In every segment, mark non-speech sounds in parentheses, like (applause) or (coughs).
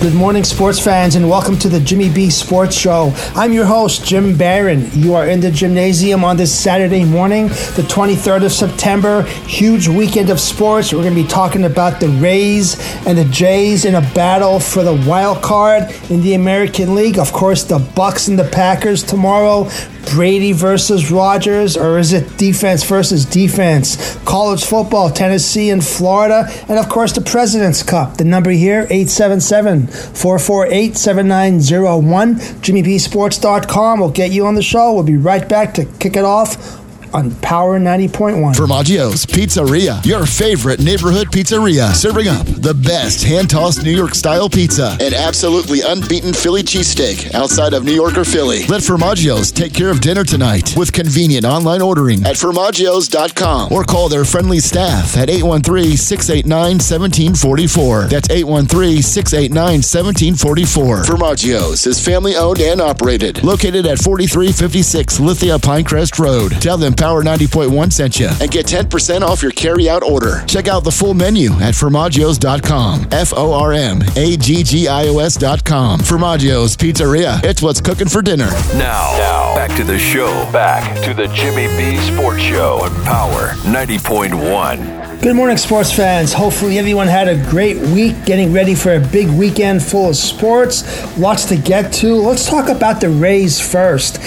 Good morning, sports fans, and welcome to the Jimmy B Sports Show. I'm your host, Jim Barron. You are in the Jimnasium on this Saturday morning, the 23rd of September. Huge weekend of sports. We're going to be talking about the Rays and the Jays in a battle for the wild card in the American League. Of course, the Bucks and the Packers tomorrow. Brady versus Rodgers, or is it defense versus defense? College football, Tennessee and Florida, and of course the President's Cup. The number here, 877 448 7901. JimmyBSports.com will get you on the show. We'll be right back to kick it off on Power 90.1. Formaggio's Pizzeria, your favorite neighborhood pizzeria, serving up the best hand tossed New York style pizza and absolutely unbeaten Philly cheesesteak outside of New York or Philly. Let Formaggio's take care of dinner tonight with convenient online ordering at Formaggio's.com or call their friendly staff at 813 689 1744. That's 813 689 1744. Formaggio's is family owned and operated, located at 4356 Lithia Pinecrest Road. Tell them Power 90.1 sent you and get 10% off your carry-out order. Check out the full menu at Formaggio's.com. F-O-R-M-A-G-G-I-O-S.com. Formaggio's Pizzeria. It's what's cooking for dinner. Now, now, back to the show. Back to the Jimmy B Sports Show on Power 90.1. Good morning, sports fans. Hopefully, everyone had a great week getting ready for a big weekend full of sports. Lots to get to. Let's talk about the Rays first.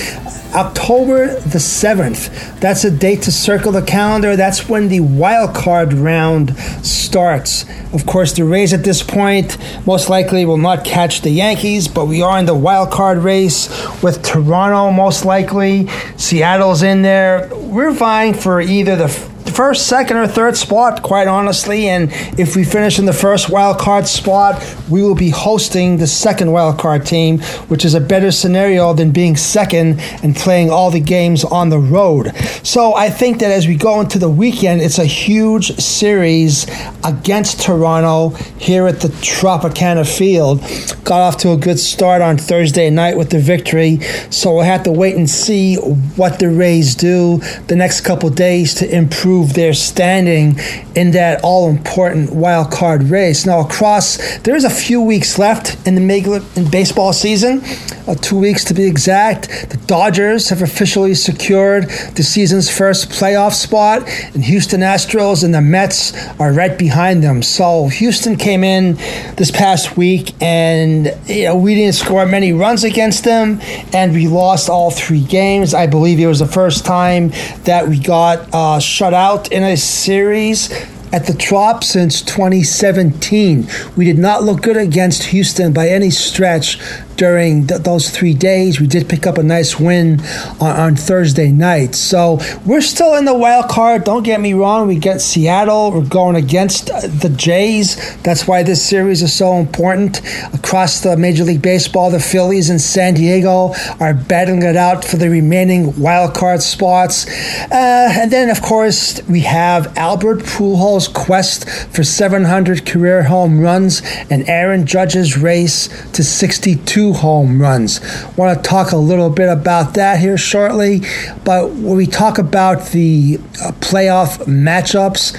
October the 7th. That's a date to circle the calendar. That's when the wild card round starts. Of course, the Rays at this point most likely will not catch the Yankees, but we are in the wild card race with Toronto most likely. Seattle's in there. We're vying for either the first, second, or third spot, quite honestly. And if we finish in the first wild card spot, we will be hosting the second wild card team, which is a better scenario than being second and playing all the games on the road. So I think that as we go into the weekend, it's a huge series against Toronto here at the Tropicana Field. Got off to a good start on Thursday night with the victory, so we'll have to wait and see what the Rays do the next couple days to improve their standing in that all important wild card race. Now, across, there's a few weeks left in the Major in baseball season, uh, two weeks to be exact. The Dodgers have officially secured the season's first playoff spot, and Houston Astros and the Mets are right behind them. So, Houston came in this past week, and you know, we didn't score many runs against them, and we lost all three games. I believe it was the first time that we got uh, shut out in a series at the Trop since 2017. We did not look good against Houston by any stretch during th- those three days. We did pick up a nice win on, on, Thursday night. So we're still in the wild card. Don't get me wrong. We get Seattle. We're going against the Jays. That's why this series is so important. Across the Major League Baseball, the Phillies and San Diego are battling it out for the remaining wild card spots. Uh, and then, of course, we have Albert Pujols' quest for 700 career home runs and Aaron Judge's race to 62 home runs. Want to talk a little bit about that here shortly, but when we talk about the uh, playoff matchups,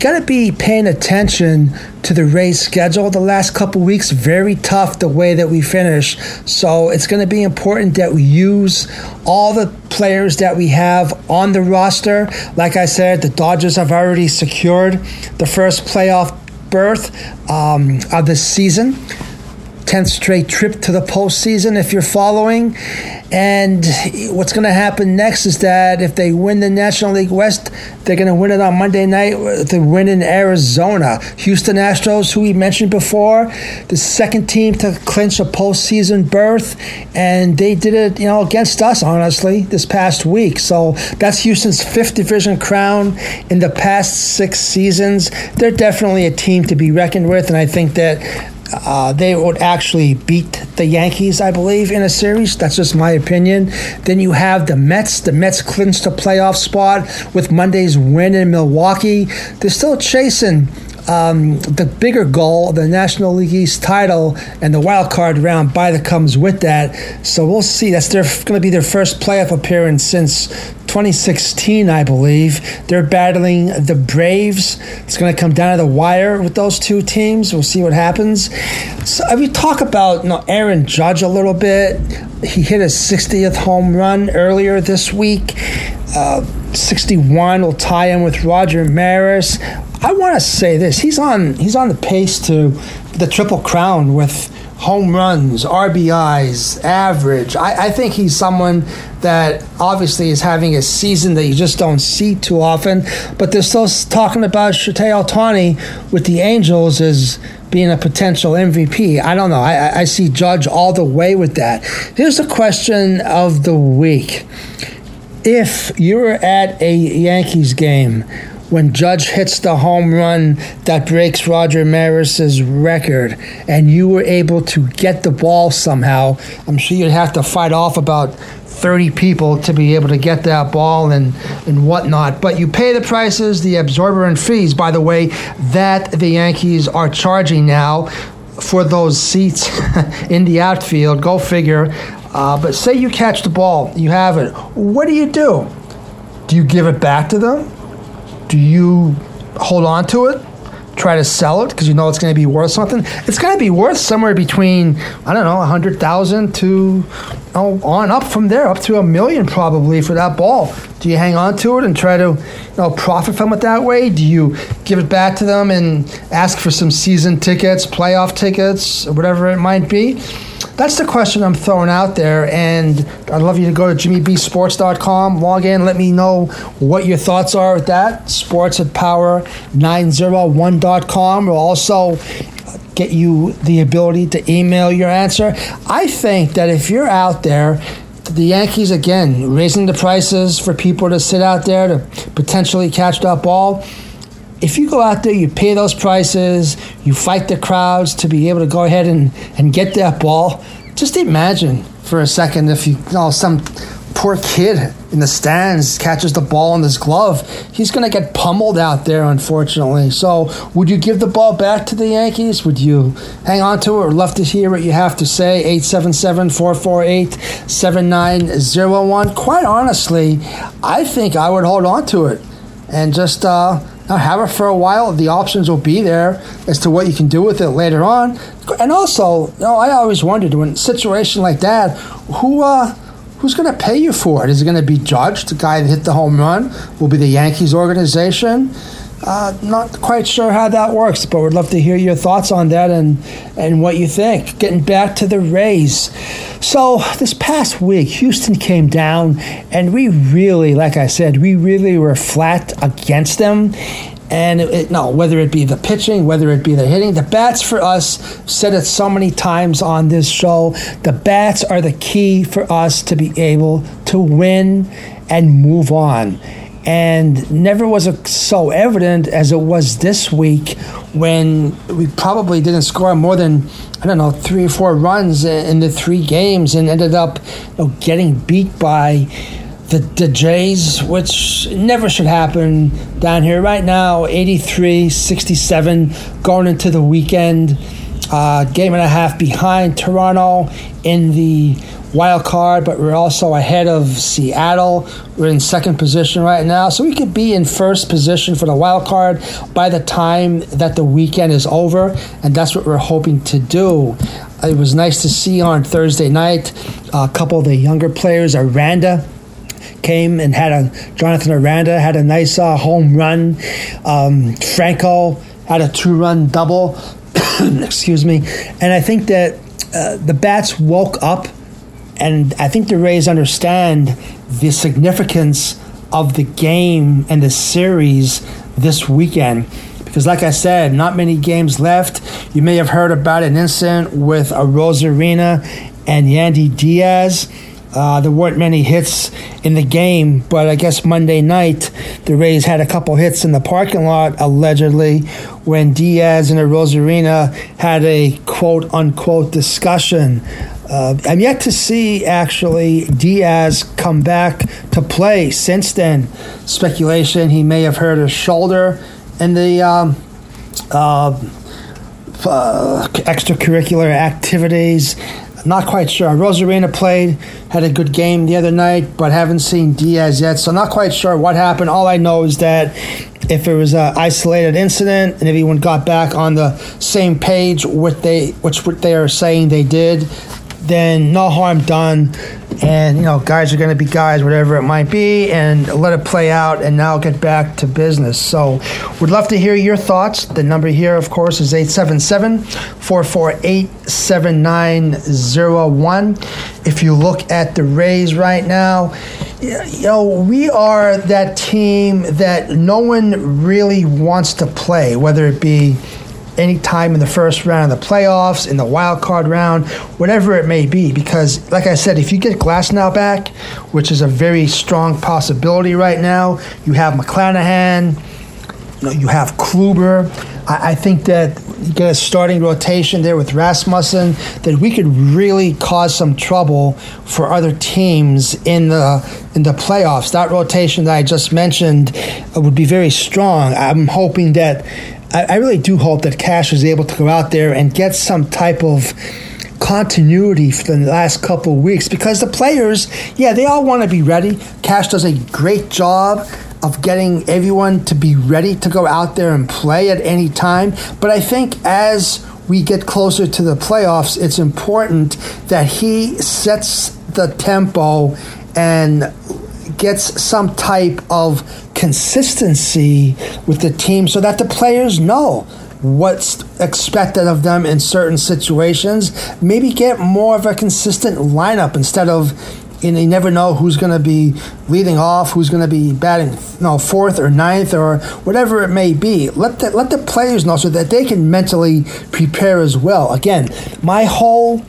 got to be paying attention to the Rays schedule the last couple weeks. Very tough the way that we finish. So it's going to be important that we use all the players that we have on the roster. Like I said, the Dodgers have already secured the first playoff berth um, of the season. 10th straight trip to the postseason if you're following. And what's going to happen next is that if they win the National League West, they're going to win it on Monday night. They win in Arizona. Houston Astros, who we mentioned before, the second team to clinch a postseason berth, and they did it, you know, against us, honestly, this past week. So that's Houston's fifth division crown in the past six seasons. They're definitely a team to be reckoned with, and I think that uh, they would actually beat the Yankees, I believe, in a series. That's just my opinion. Then you have the Mets. The Mets clinched a playoff spot with Monday's win in Milwaukee. They're still chasing um, the bigger goal, the National League East title, and the wild card round by that comes with that. So we'll see. That's their going to be their first playoff appearance since 2016, I believe. They're battling the Braves. It's going to come down to the wire with those two teams. We'll see what happens. So if we talk about you know, Aaron Judge a little bit, he hit his 60th home run earlier this week. Uh, 61 will tie him with Roger Maris. I want to say this: he's on he's on the pace to the triple crown with home runs, RBIs, average. I, I, think he's someone that obviously is having a season that you just don't see too often. But they're still talking about Shohei Ohtani with the Angels as being a potential MVP. I don't know. I, I see Judge all the way with that. Here's the question of the week. If you were at a Yankees game when Judge hits the home run that breaks Roger Maris's record, and you were able to get the ball somehow, I'm sure you'd have to fight off about 30 people to be able to get that ball and, and whatnot. But you pay the prices, the absorbent fees, by the way, that the Yankees are charging now for those seats (laughs) in the outfield. Go figure. Uh, but say you catch the ball, you have it. What do you do? Do you give it back to them? Do you hold on to it? Try to sell it because you know it's going to be worth something. It's going to be worth somewhere between I don't know a hundred thousand to oh, on up from there, up to a million probably for that ball. Do you hang on to it and try to you know profit from it that way? Do you give it back to them and ask for some season tickets, playoff tickets, whatever it might be? That's the question I'm throwing out there. And I'd love you to go to jimmybsports.com, log in, let me know what your thoughts are with that. Sports at power901.com will also get you the ability to email your answer. I think that if you're out there, the Yankees again raising the prices for people to sit out there to potentially catch that ball if you go out there, you pay those prices, you fight the crowds to be able to go ahead and, and get that ball. Just imagine for a second if you, you know some poor kid in the stands catches the ball in his glove, he's going to get pummeled out there, unfortunately. So, would you give the ball back to the Yankees? Would you hang on to it or love to hear what you have to say? 877 448 7901. Quite honestly, I think I would hold on to it and just. Uh, now have it for a while. The options will be there as to what you can do with it later on. And also, you know, I always wondered when a situation like that, who uh, who's going to pay you for it? Is it going to be Judge, the guy that hit the home run? Will be the Yankees organization? Uh, not quite sure how that works, but we'd love to hear your thoughts on that and and what you think. Getting back to the Rays, so this past week, Houston came down, and we really, like I said, we really were flat against them. And it, no, whether it be the pitching, whether it be the hitting, the bats for us, said it so many times on this show, the bats are the key for us to be able to win and move on and never was it so evident as it was this week when we probably didn't score more than I don't know three or four runs in the three games and ended up you know, getting beat by the, the Jays, which never should happen down here. Right now, 83 67 going into the weekend. Uh, game and a half behind Toronto in the wild card, but we're also ahead of Seattle. We're in second position right now, so we could be in first position for the wild card by the time that the weekend is over, and that's what we're hoping to do. It was nice to see on Thursday night a couple of the younger players, Aranda came and had a Jonathan Aranda had a nice uh, home run. Um, Franco had a two-run double. (coughs) excuse me, and I think that uh, the bats woke up and I think the Rays understand the significance of the game and the series this weekend. Because, like I said, not many games left. You may have heard about an incident with Arozarena and Yandy Diaz. Uh, there weren't many hits in the game, but I guess Monday night the Rays had a couple hits in the parking lot, allegedly, when Diaz and Arozarena had a quote unquote discussion uh, I'm yet to see actually Diaz come back to play since then. Speculation he may have hurt his shoulder in the um, uh, uh, extracurricular activities. Not quite sure. Arozarena played, had a good game the other night, but haven't seen Diaz yet, so not quite sure what happened. All I know is that if it was an isolated incident and everyone got back on the same page, what they which what they are saying they did, then no harm done. And, you know, guys are going to be guys, whatever it might be, and let it play out and now get back to business. So, would love to hear your thoughts. The number here, of course, is 877 448 7901. If you look at the Rays right now, you know, we are that team that no one really wants to play, whether it be any time in the first round of the playoffs, in the wild card round, whatever it may be. Because, like I said, if you get Glasnow back, which is a very strong possibility right now, you have McClanahan, you, know, you have Kluber. I, I think that you get a starting rotation there with Rasmussen, that we could really cause some trouble for other teams in the in the playoffs. That rotation that I just mentioned uh, would be very strong. I'm hoping that I, I really do hope that Cash is able to go out there and get some type of continuity for the last couple weeks because the players, yeah, they all want to be ready. Cash does a great job of getting everyone to be ready to go out there and play at any time. But I think as we get closer to the playoffs, it's important that he sets the tempo and gets some type of consistency with the team so that the players know what's expected of them in certain situations. Maybe get more of a consistent lineup instead of and you never know who's going to be leading off, who's going to be batting, you know, fourth or ninth or whatever it may be. Let the let the players know so that they can mentally prepare as well. Again, my whole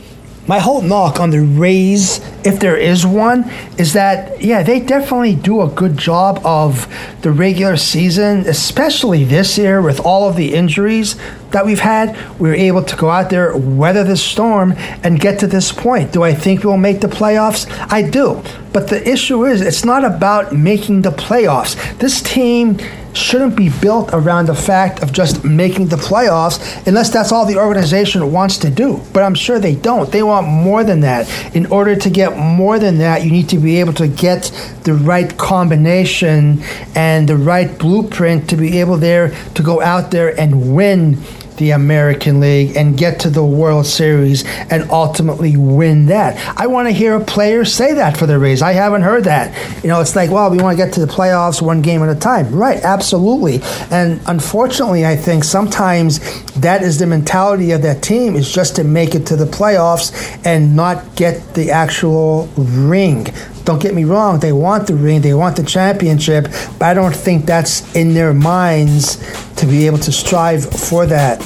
my whole knock on the Rays, if there is one, is that yeah, they definitely do a good job of the regular season, especially this year with all of the injuries that we've had. We were able to go out there, weather the storm, and get to this point. Do I think we'll make the playoffs? I do. But the issue is, it's not about making the playoffs. This team shouldn't be built around the fact of just making the playoffs unless that's all the organization wants to do. But I'm sure they don't. They want more than that. In order to get more than that, you need to be able to get the right combination and the right blueprint to be able there to go out there and win the American League and get to the World Series and ultimately win that. I want to hear a player say that for the Rays. I haven't heard that. You know, it's like, well, we want to get to the playoffs one game at a time. Right, absolutely. And unfortunately, I think sometimes that is the mentality of that team is just to make it to the playoffs and not get the actual ring. Don't get me wrong, they want the ring, they want the championship, but I don't think that's in their minds to be able to strive for that.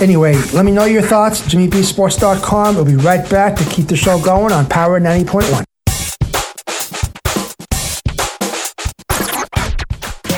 Anyway, let me know your thoughts. JimmyBSports.com. We'll be right back to keep the show going on Power 90.1.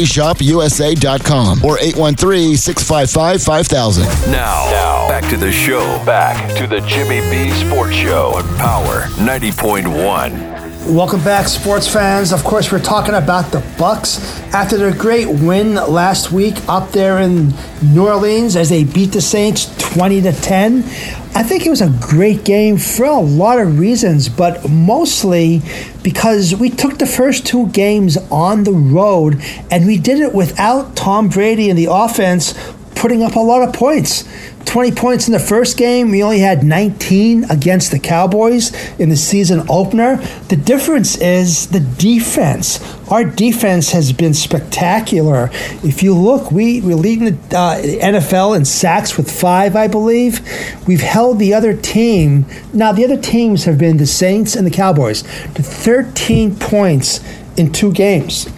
PropertyShopUSA.com or 813-655-5000. Now, now, back to the show. Back to the Jimmy B Sports Show on Power 90.1. Welcome back, sports fans. Of course, we're talking about the Bucks after their great win last week up there in New Orleans as they beat the Saints 20 to 10. I think it was a great game for a lot of reasons, but mostly because we took the first two games on the road and we did it without Tom Brady and the offense putting up a lot of points. 20 points in the first game. We only had 19 against the Cowboys in the season opener. The difference is the defense. Our defense has been spectacular. If you look, we, we're leading the uh, NFL in sacks with five, I believe. We've held the other team. Now, the other teams have been the Saints and the Cowboys to 13 points in two games.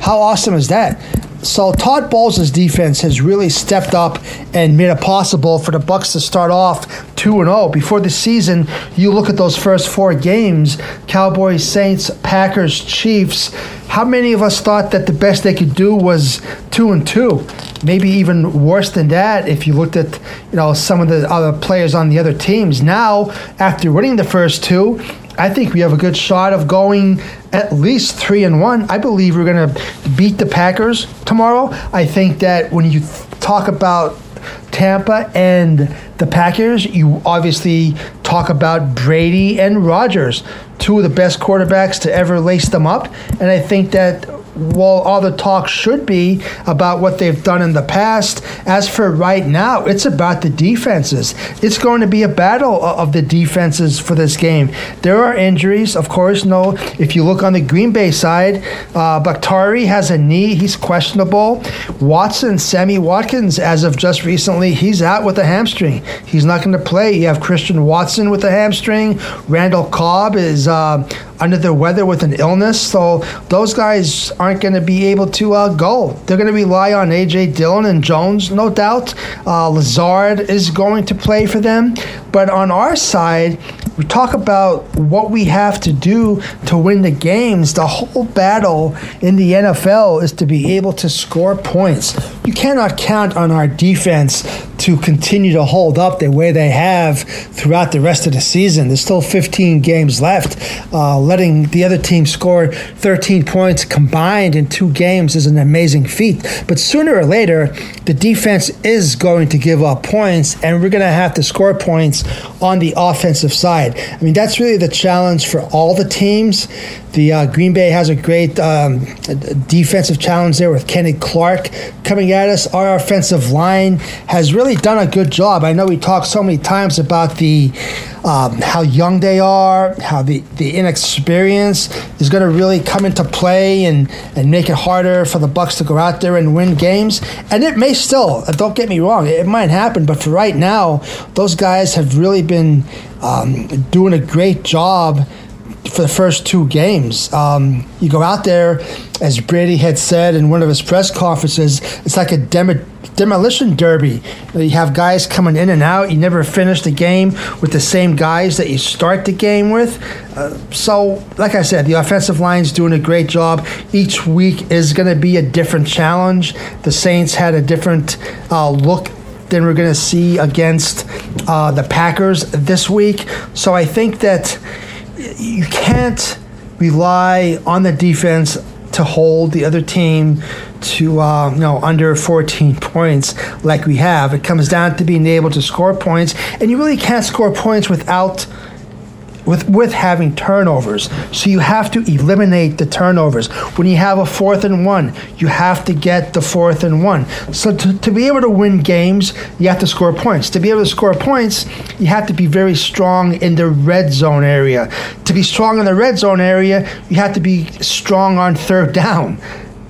How awesome is that? So Todd Bowles' defense has really stepped up and made it possible for the Bucks to start off 2 and 0. Before the season, you look at those first 4 games, Cowboys, Saints, Packers, Chiefs, how many of us thought that the best they could do was 2 and 2? Maybe even worse than that if you looked at, you know, some of the other players on the other teams. Now, after winning the first two, I think we have a good shot of going at least three and one. I believe we're going to beat the Packers tomorrow. I think that when you talk about Tampa and the Packers, you obviously talk about Brady and Rodgers, two of the best quarterbacks to ever lace them up. And I think that while all the talk should be about what they've done in the past, as for right now, it's about the defenses. It's going to be a battle of the defenses for this game. There are injuries, of course. No, if you look on the Green Bay side, uh, Bakhtiari has a knee; he's questionable. Watson, Sammy Watkins, as of just recently, he's out with a hamstring. He's not going to play. You have Christian Watson with a hamstring. Randall Cobb is uh, under the weather with an illness, so those guys aren't going to be able to uh, go. They're going to rely on AJ Dillon and Jones, no doubt. Uh, Lazard is going to play for them, but on our side, we talk about what we have to do to win the games. The whole battle in the NFL is to be able to score points. You cannot count on our defense to continue to hold up the way they have throughout the rest of the season. There's still 15 games left. Uh, letting the other team score 13 points combined in two games is an amazing feat. But sooner or later, the defense is going to give up points, and we're going to have to score points on the offensive side. I mean, that's really the challenge for all the teams. The uh, Green Bay has a great um, defensive challenge there with Kenny Clark coming at us. Our offensive line has really done a good job. I know we talked so many times about the um, how young they are, how the, the inexperience is going to really come into play and, and make it harder for the Bucks to go out there and win games. And it may still, don't get me wrong, it might happen. But for right now, those guys have really been um, doing a great job for the first two games. Um, you go out there, as Brady had said in one of his press conferences, it's like a demo, demolition derby. You have guys coming in and out. You never finish the game with the same guys that you start the game with. Uh, so, like I said, the offensive line's doing a great job. Each week is going to be a different challenge. The Saints had a different uh, look than we're going to see against uh, the Packers this week. So I think that you can't rely on the defense to hold the other team to uh, you know under 14 (laughs) points like we have. It comes down to being able to score points, and you really can't score points without with with having turnovers. So you have to eliminate the turnovers. When you have a fourth and one, you have to get the fourth and one. So to, to be able to win games, you have to score points. To be able to score points, you have to be very strong in the red zone area. To be strong in the red zone area, you have to be strong on third down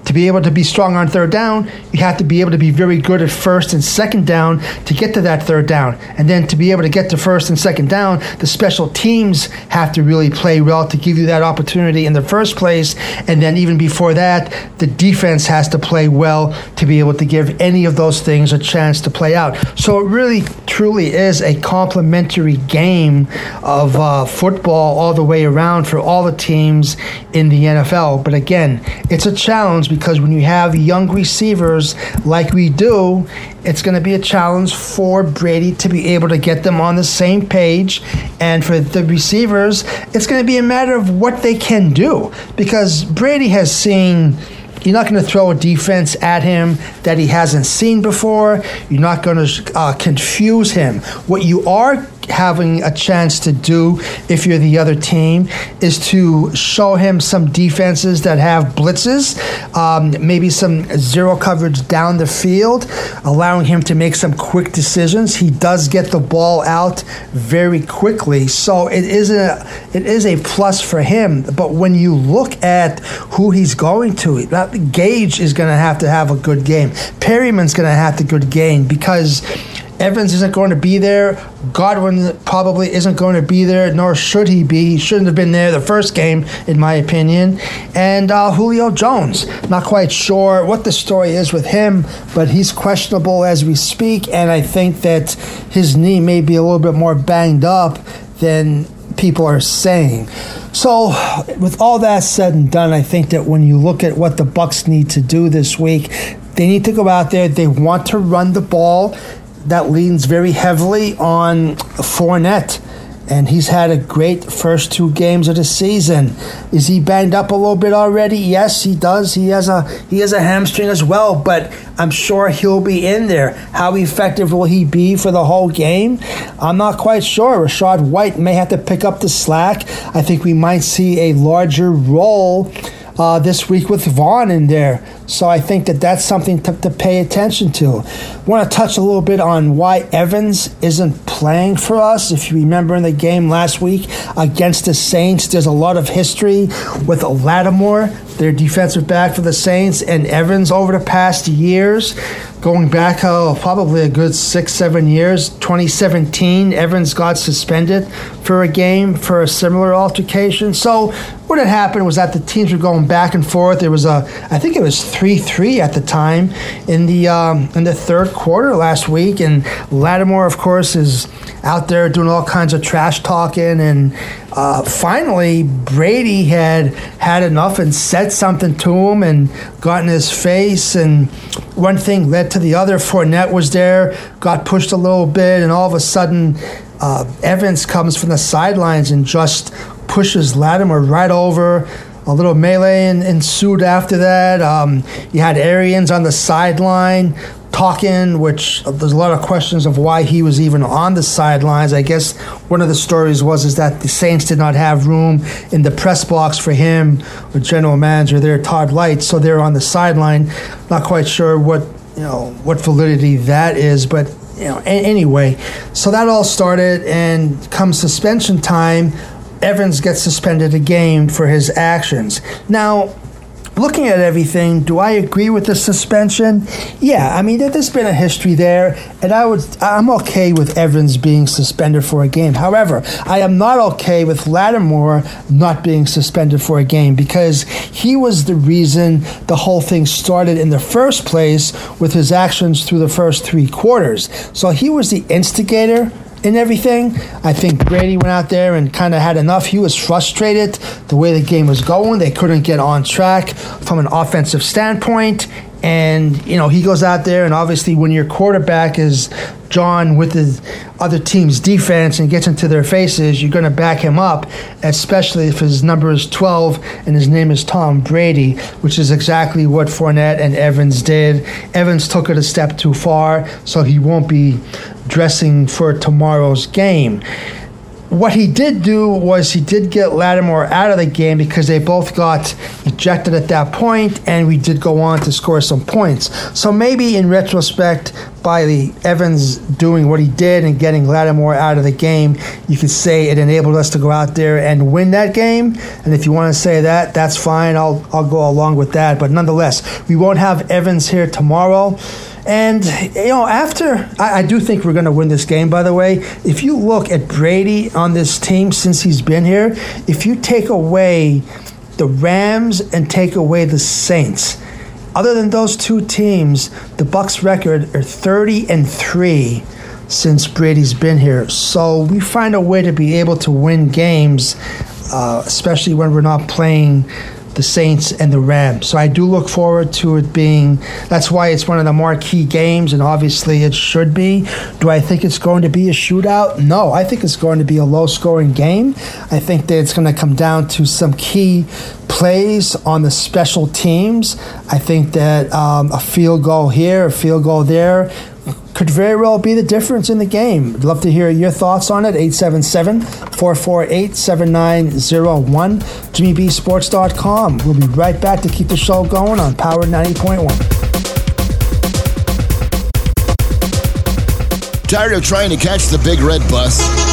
to be able to be strong on third down, you have to be able to be very good at first and second down to get to that third down. And then to be able to get to first and second down, the special teams have to really play well to give you that opportunity in the first place. And then even before that, the defense has to play well to be able to give any of those things a chance to play out. So it really, truly is a complementary game of uh, football all the way around for all the teams in the NFL. But again, it's a challenge because when you have young receivers like we do, it's going to be a challenge for Brady to be able to get them on the same page. And for the receivers, it's going to be a matter of what they can do because Brady has seen. You're not going to throw a defense at him that he hasn't seen before. You're not going to uh, confuse him. What you are having a chance to do if you're the other team is to show him some defenses that have blitzes, um, maybe some zero coverage down the field, allowing him to make some quick decisions. He does get the ball out very quickly, so it is a it is a plus for him. But when you look at who he's going to, that Gage is going to have to have a good game. Perriman's going to have to good game because Evans isn't going to be there. Godwin probably isn't going to be there, nor should he be. He shouldn't have been there the first game, in my opinion. And uh, Julio Jones, not quite sure what the story is with him, but he's questionable as we speak. And I think that his knee may be a little bit more banged up than people are saying. So, with all that said and done, I think that when you look at what the Bucks need to do this week, they need to go out there. They want to run the ball that leans very heavily on Fournette. And he's had a great first two games of the season. Is he banged up a little bit already? Yes, he does. He has a he has a hamstring as well, but I'm sure he'll be in there. How effective will he be for the whole game? I'm not quite sure. Rachaad White may have to pick up the slack. I think we might see a larger role uh, this week with Vaughn in there. So I think that that's something to, to pay attention to. Want to touch a little bit on why Evans isn't playing for us. If you remember in the game last week against the Saints, there's a lot of history with Lattimore, their defensive back for the Saints, and Evans over the past years going back oh, probably a good six, seven years. 2017, Evans got suspended for a game for a similar altercation. So what had happened was that the teams were going back and forth. There was a, I think it was three three at the time in the um, in the third quarter last week, and Lattimore, of course, is out there doing all kinds of trash talking, and uh, finally Brady had had enough and said something to him and got in his face, and one thing led to the other. Fournette was there, got pushed a little bit, and all of a sudden. Uh, Evans comes from the sidelines and just pushes Lattimore right over. A little melee ensued after that. Um, you had Arians on the sideline talking, which uh, there's a lot of questions of why he was even on the sidelines. I guess one of the stories was is that the Saints did not have room in the press box for him, or general manager there, Todd Licht, so they're on the sideline. Not quite sure what you know what validity that is, but you know a- anyway. So that all started, and come suspension time. Evans gets suspended a game for his actions. Now, looking at everything, do I agree with the suspension? Yeah, I mean there's been a history there, and I would I'm okay with Evans being suspended for a game. However, I am not okay with Lattimore not being suspended for a game because he was the reason the whole thing started in the first place with his actions through the first three quarters. So he was the instigator and everything. I think Brady went out there and kind of had enough. He was frustrated the way the game was going. They couldn't get on track from an offensive standpoint. And, you know, he goes out there, and obviously, when your quarterback is John with the other team's defense and gets into their faces, you're going to back him up, especially if his number is 12 and his name is Tom Brady, which is exactly what Fournette and Evans did. Evans took it a step too far, so he won't be dressing for tomorrow's game. What he did do was he did get Lattimore out of the game because they both got ejected at that point, and we did go on to score some points. So maybe in retrospect, by the Evans doing what he did and getting Lattimore out of the game, you could say it enabled us to go out there and win that game. And if you want to say that, that's fine. I'll I'll go along with that. But nonetheless, we won't have Evans here tomorrow. And, you know, after, I, I do think we're going to win this game, by the way. If you look at Brady on this team since he's been here, if you take away the Rams and take away the Saints, other than those two teams, the Bucks' record are 30 and 3 since Brady's been here. So we find a way to be able to win games, uh, especially when we're not playing the Saints and the Rams. So I do look forward to it being. That's why it's one of the marquee games, and obviously it should be. Do I think it's going to be a shootout? No, I think it's going to be a low-scoring game. I think that it's going to come down to some key plays on the special teams. I think that um, a field goal here, a field goal there could very well be the difference in the game. I'd love to hear your thoughts on it. 877 448 7901. JimmyBSports.com. We'll be right back to keep the show going on Power 90.1. Tired of trying to catch the big red bus?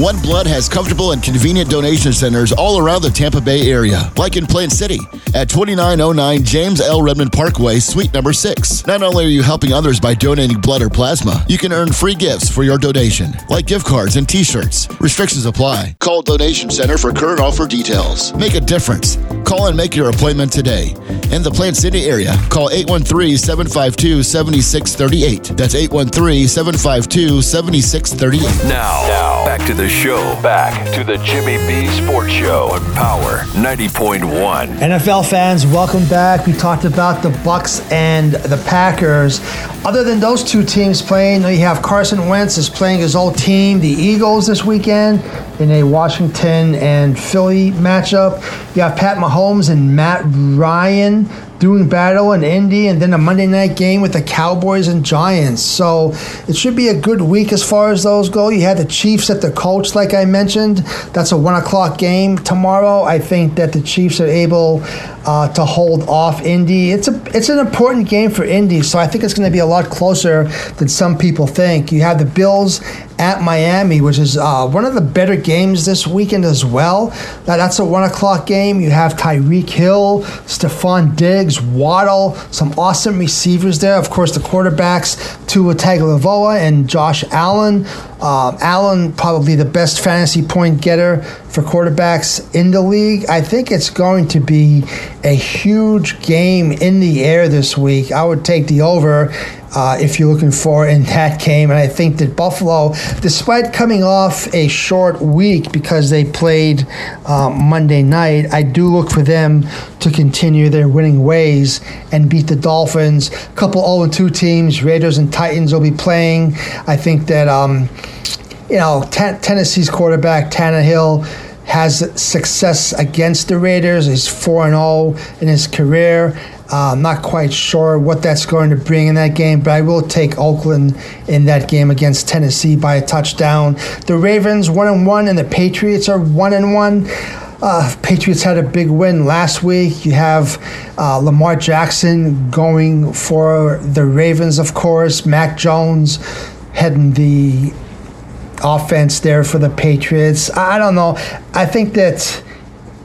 One Blood has comfortable and convenient donation centers all around the Tampa Bay area, like in Plant City at 2909 James L. Redman Parkway, Suite number 6. Not only are you helping others by donating blood or plasma, you can earn free gifts for your donation, like gift cards and t shirts. Restrictions apply. Call Donation Center for current offer details. Make a difference. Call and make your appointment today. In the Plant City area, call 813 752 7638. That's 813 752 7638. Now, now, back to the show. Back to the Jimmy B Sports Show on Power 90.1. NFL fans, welcome back. We talked about the Bucks and the Packers. Other than those two teams playing, you have Carson Wentz is playing his old team, the Eagles, this weekend in a Washington and Philly matchup. You have Pat Mahomes and Matt Ryan doing battle in Indy, and then a Monday night game with the Cowboys and Giants. So it should be a good week as far as those go. You had the Chiefs at the Colts, like I mentioned. That's a one o'clock game tomorrow. I think that the Chiefs are able uh, to hold off Indy. It's a it's an important game for Indy, so I think it's going to be a lot closer than some people think. You have the Bills at Miami, which is uh, one of the better games this weekend as well. That, that's a one o'clock game. You have Tyreek Hill, Stefon Diggs, Waddle, some awesome receivers there. Of course, the quarterbacks Tua Tagovailoa and Josh Allen. Um, Allen probably the best fantasy point getter for quarterbacks in the league. I think it's going to be a huge game in the air this week. I would take the over uh, if you're looking for in that game. And I think that Buffalo, despite coming off a short week because they played um, Monday night, I do look for them to continue their winning ways and beat the Dolphins. A couple 0 2 teams, Raiders and Titans, will be playing. I think that, um, you know, t- Tennessee's quarterback, Tannehill, has success against the Raiders. He's 4 0 in his career. Uh, I'm not quite sure what that's going to bring in that game, but I will take Oakland in that game against Tennessee by a touchdown. The Ravens one and one, and the Patriots are one and one. Uh, Patriots had a big win last week. You have uh, Lamar Jackson going for the Ravens, of course. Mac Jones heading the offense there for the Patriots. I don't know. I think that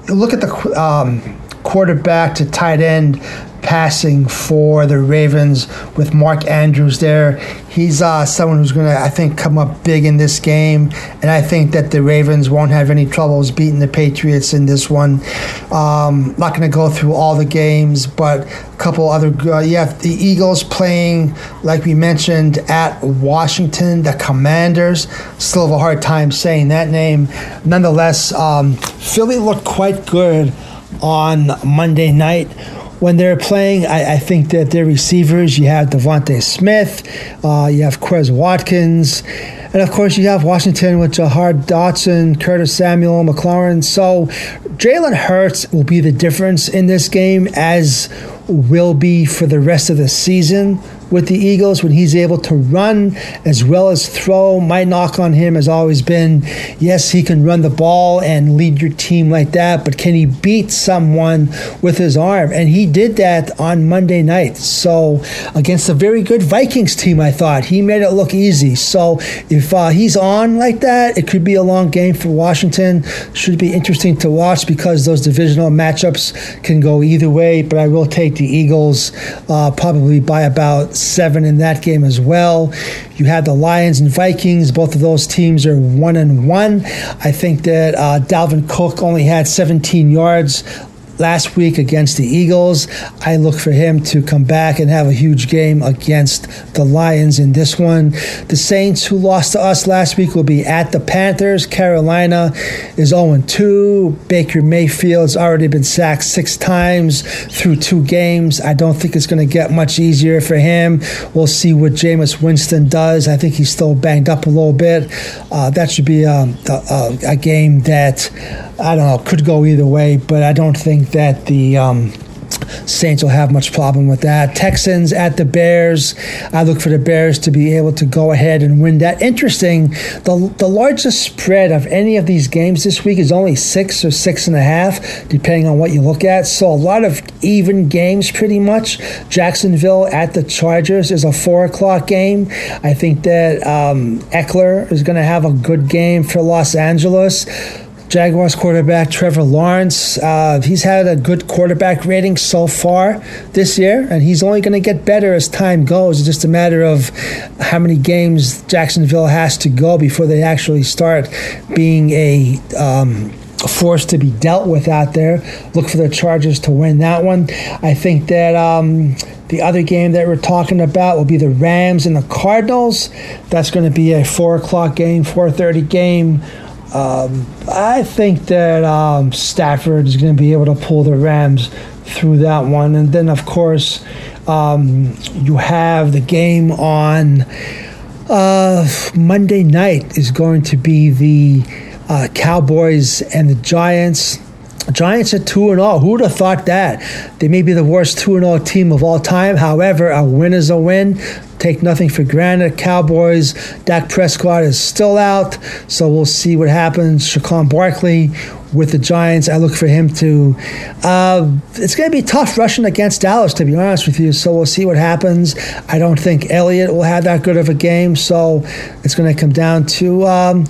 look at the um, quarterback to tight end passing for the Ravens with Mark Andrews there. He's uh, someone who's going to, I think, come up big in this game, and I think that the Ravens won't have any troubles beating the Patriots in this one. Um, not going to go through all the games, but a couple other. Uh, the Eagles playing, like we mentioned, at Washington. The Commanders. Still have a hard time saying that name. Nonetheless, um, Philly looked quite good on Monday night when they're playing. I, I, think that their receivers, you have DeVonta Smith, uh, you have Quez Watkins, and of course you have Washington with Jahan Dotson, Curtis Samuel, McLaurin. So Jalen Hurts will be the difference in this game, as will be for the rest of the season with the Eagles when he's able to run as well as throw. My knock on him has always been yes, he can run the ball and lead your team like that, but can he beat someone with his arm? And he did that on Monday night. So, against a very good Vikings team, I thought he made it look easy. So, if uh, he's on like that, it could be a long game for Washington. Should be interesting to watch because those divisional matchups can go either way, but I will take the Eagles uh, probably by about seven in that game as well. You had the Lions and Vikings. Both of those teams are one and one. I think that uh, Dalvin Cook only had 17 yards last week against the Eagles. I look for him to come back and have a huge game against the Lions in this one. The Saints, who lost to us last week, will be at the Panthers. Carolina is 0 2. Baker Mayfield's already been sacked six times through two games. I don't think it's going to get much easier for him. We'll see what Jameis Winston does. I think he's still banged up a little bit. Uh, that should be a, a, a game that, I don't know, could go either way, but I don't think that the um, Saints will have much problem with that. Texans at the Bears. I look for the Bears to be able to go ahead and win that. Interesting. The the largest spread of any of these games this week is only six or six and a half, depending on what you look at. So a lot of even games, pretty much. Jacksonville at the Chargers is a four o'clock game. I think that um, Ekeler is going to have a good game for Los Angeles. Jaguars quarterback Trevor Lawrence. Uh, he's had a good quarterback rating so far this year, and he's only going to get better as time goes. It's just a matter of how many games Jacksonville has to go before they actually start being a. Um, force to be dealt with out there. Look for the Chargers to win that one. I think that um, the other game that we're talking about will be the Rams and the Cardinals. That's going to be a four o'clock game, four thirty game. Um, I think that um, Stafford is going to be able to pull the Rams through that one. And then, of course, um, you have the game on uh, Monday night is going to be the uh, Cowboys and the Giants. Giants are 2 and all. Who would have thought that? They may be the worst 2 and all team of all time. However, a win is a win take nothing for granted. Cowboys, Dak Prescott is still out, so we'll see what happens. Saquon Barkley with the Giants. I look for him to. Uh, it's going to be tough rushing against Dallas, to be honest with you. So we'll see what happens. I don't think Elliott will have that good of a game, so it's going to come down to um,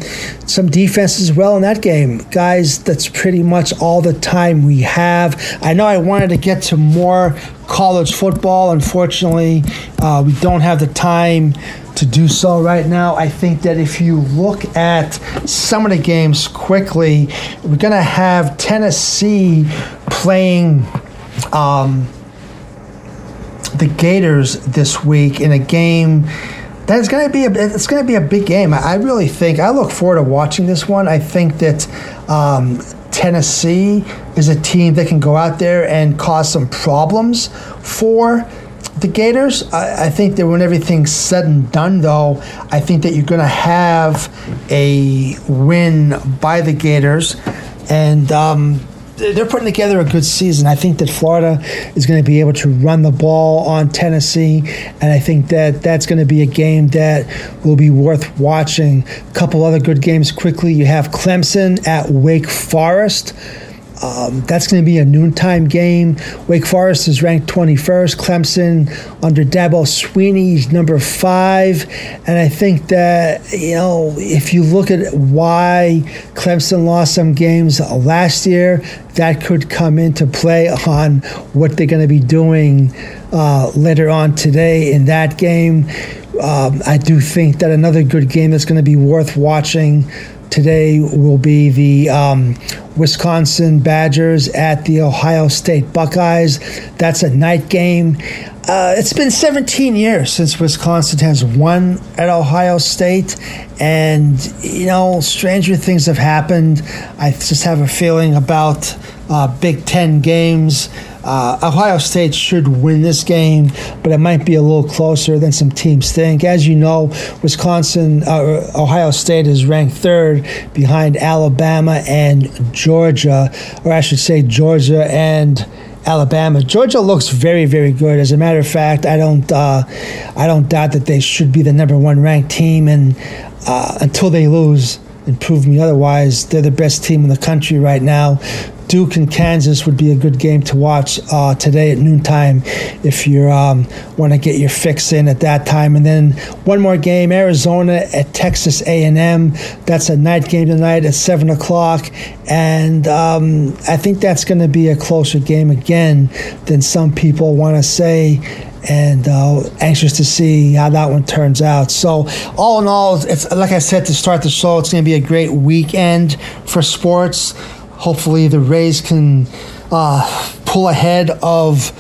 some defense as well in that game. Guys, that's pretty much all the time we have. I know I wanted to get to more college football. Unfortunately, uh, we don't have the time to do so right now. I think that if you look at some of the games quickly, we're going to have Tennessee playing um, the Gators this week in a game that is going to be a it's going to be a big game. I really think I look forward to watching this one. I think that um, Tennessee is a team that can go out there and cause some problems for the Gators. I, I think that when everything's said and done, though, I think that you're going to have a win by the Gators. And um, they're putting together a good season. I think that Florida is going to be able to run the ball on Tennessee, and I think that that's going to be a game that will be worth watching. A couple other good games quickly. You have Clemson at Wake Forest. Um, that's going to be a noontime game. Wake Forest is ranked 21st. Clemson under Dabo Swinney is number five. And I think that, you know, if you look at why Clemson lost some games last year, that could come into play (laughs) on what they're going to be doing uh, later on today in that game. Um, I do think that another good game that's going to be worth watching today will be the um, Wisconsin Badgers at the Ohio State Buckeyes. That's a night game. Uh, it's been 17 years since Wisconsin has won at Ohio State, and you know, stranger things have happened. I just have a feeling about uh, Big Ten games. Uh, Ohio State should win this game, but it might be a little closer than some teams think. As you know, Wisconsin, uh, Ohio State is ranked third behind Alabama and Georgia, or I should say Georgia and. Alabama. Georgia looks very, very good. As a matter of fact, I don't, uh, I don't doubt that they should be the number one ranked team, and uh, until they lose and prove me otherwise, they're the best team in the country right now. Duke and Kansas would be a good game to watch uh, today at noontime if you um, want to get your fix in at that time. And then one more game, Arizona at Texas A&M. That's a night game tonight at seven o'clock, and um, I think that's going to be a closer game again than some people want to say and uh, anxious to see how that one turns out. So, all in all, it's like I said to start the show, it's going to be a great weekend for sports. Hopefully, the Rays can uh, pull ahead of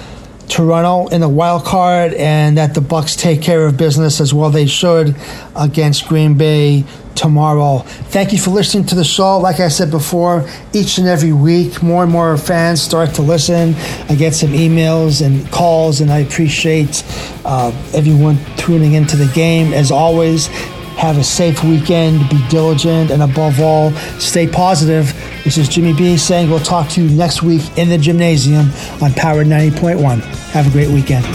Toronto in the wild card, and that the Bucs take care of business as well they should against Green Bay tomorrow. Thank you for listening to the show. Like I said before, each and every week, more and more fans start to listen. I get some emails and calls, and I appreciate uh, everyone tuning into the game. As always, Have a safe weekend. Be diligent. And above all, stay positive. This is Jimmy B saying we'll talk to you next week in the Jimnasium on Power 90.1. Have a great weekend.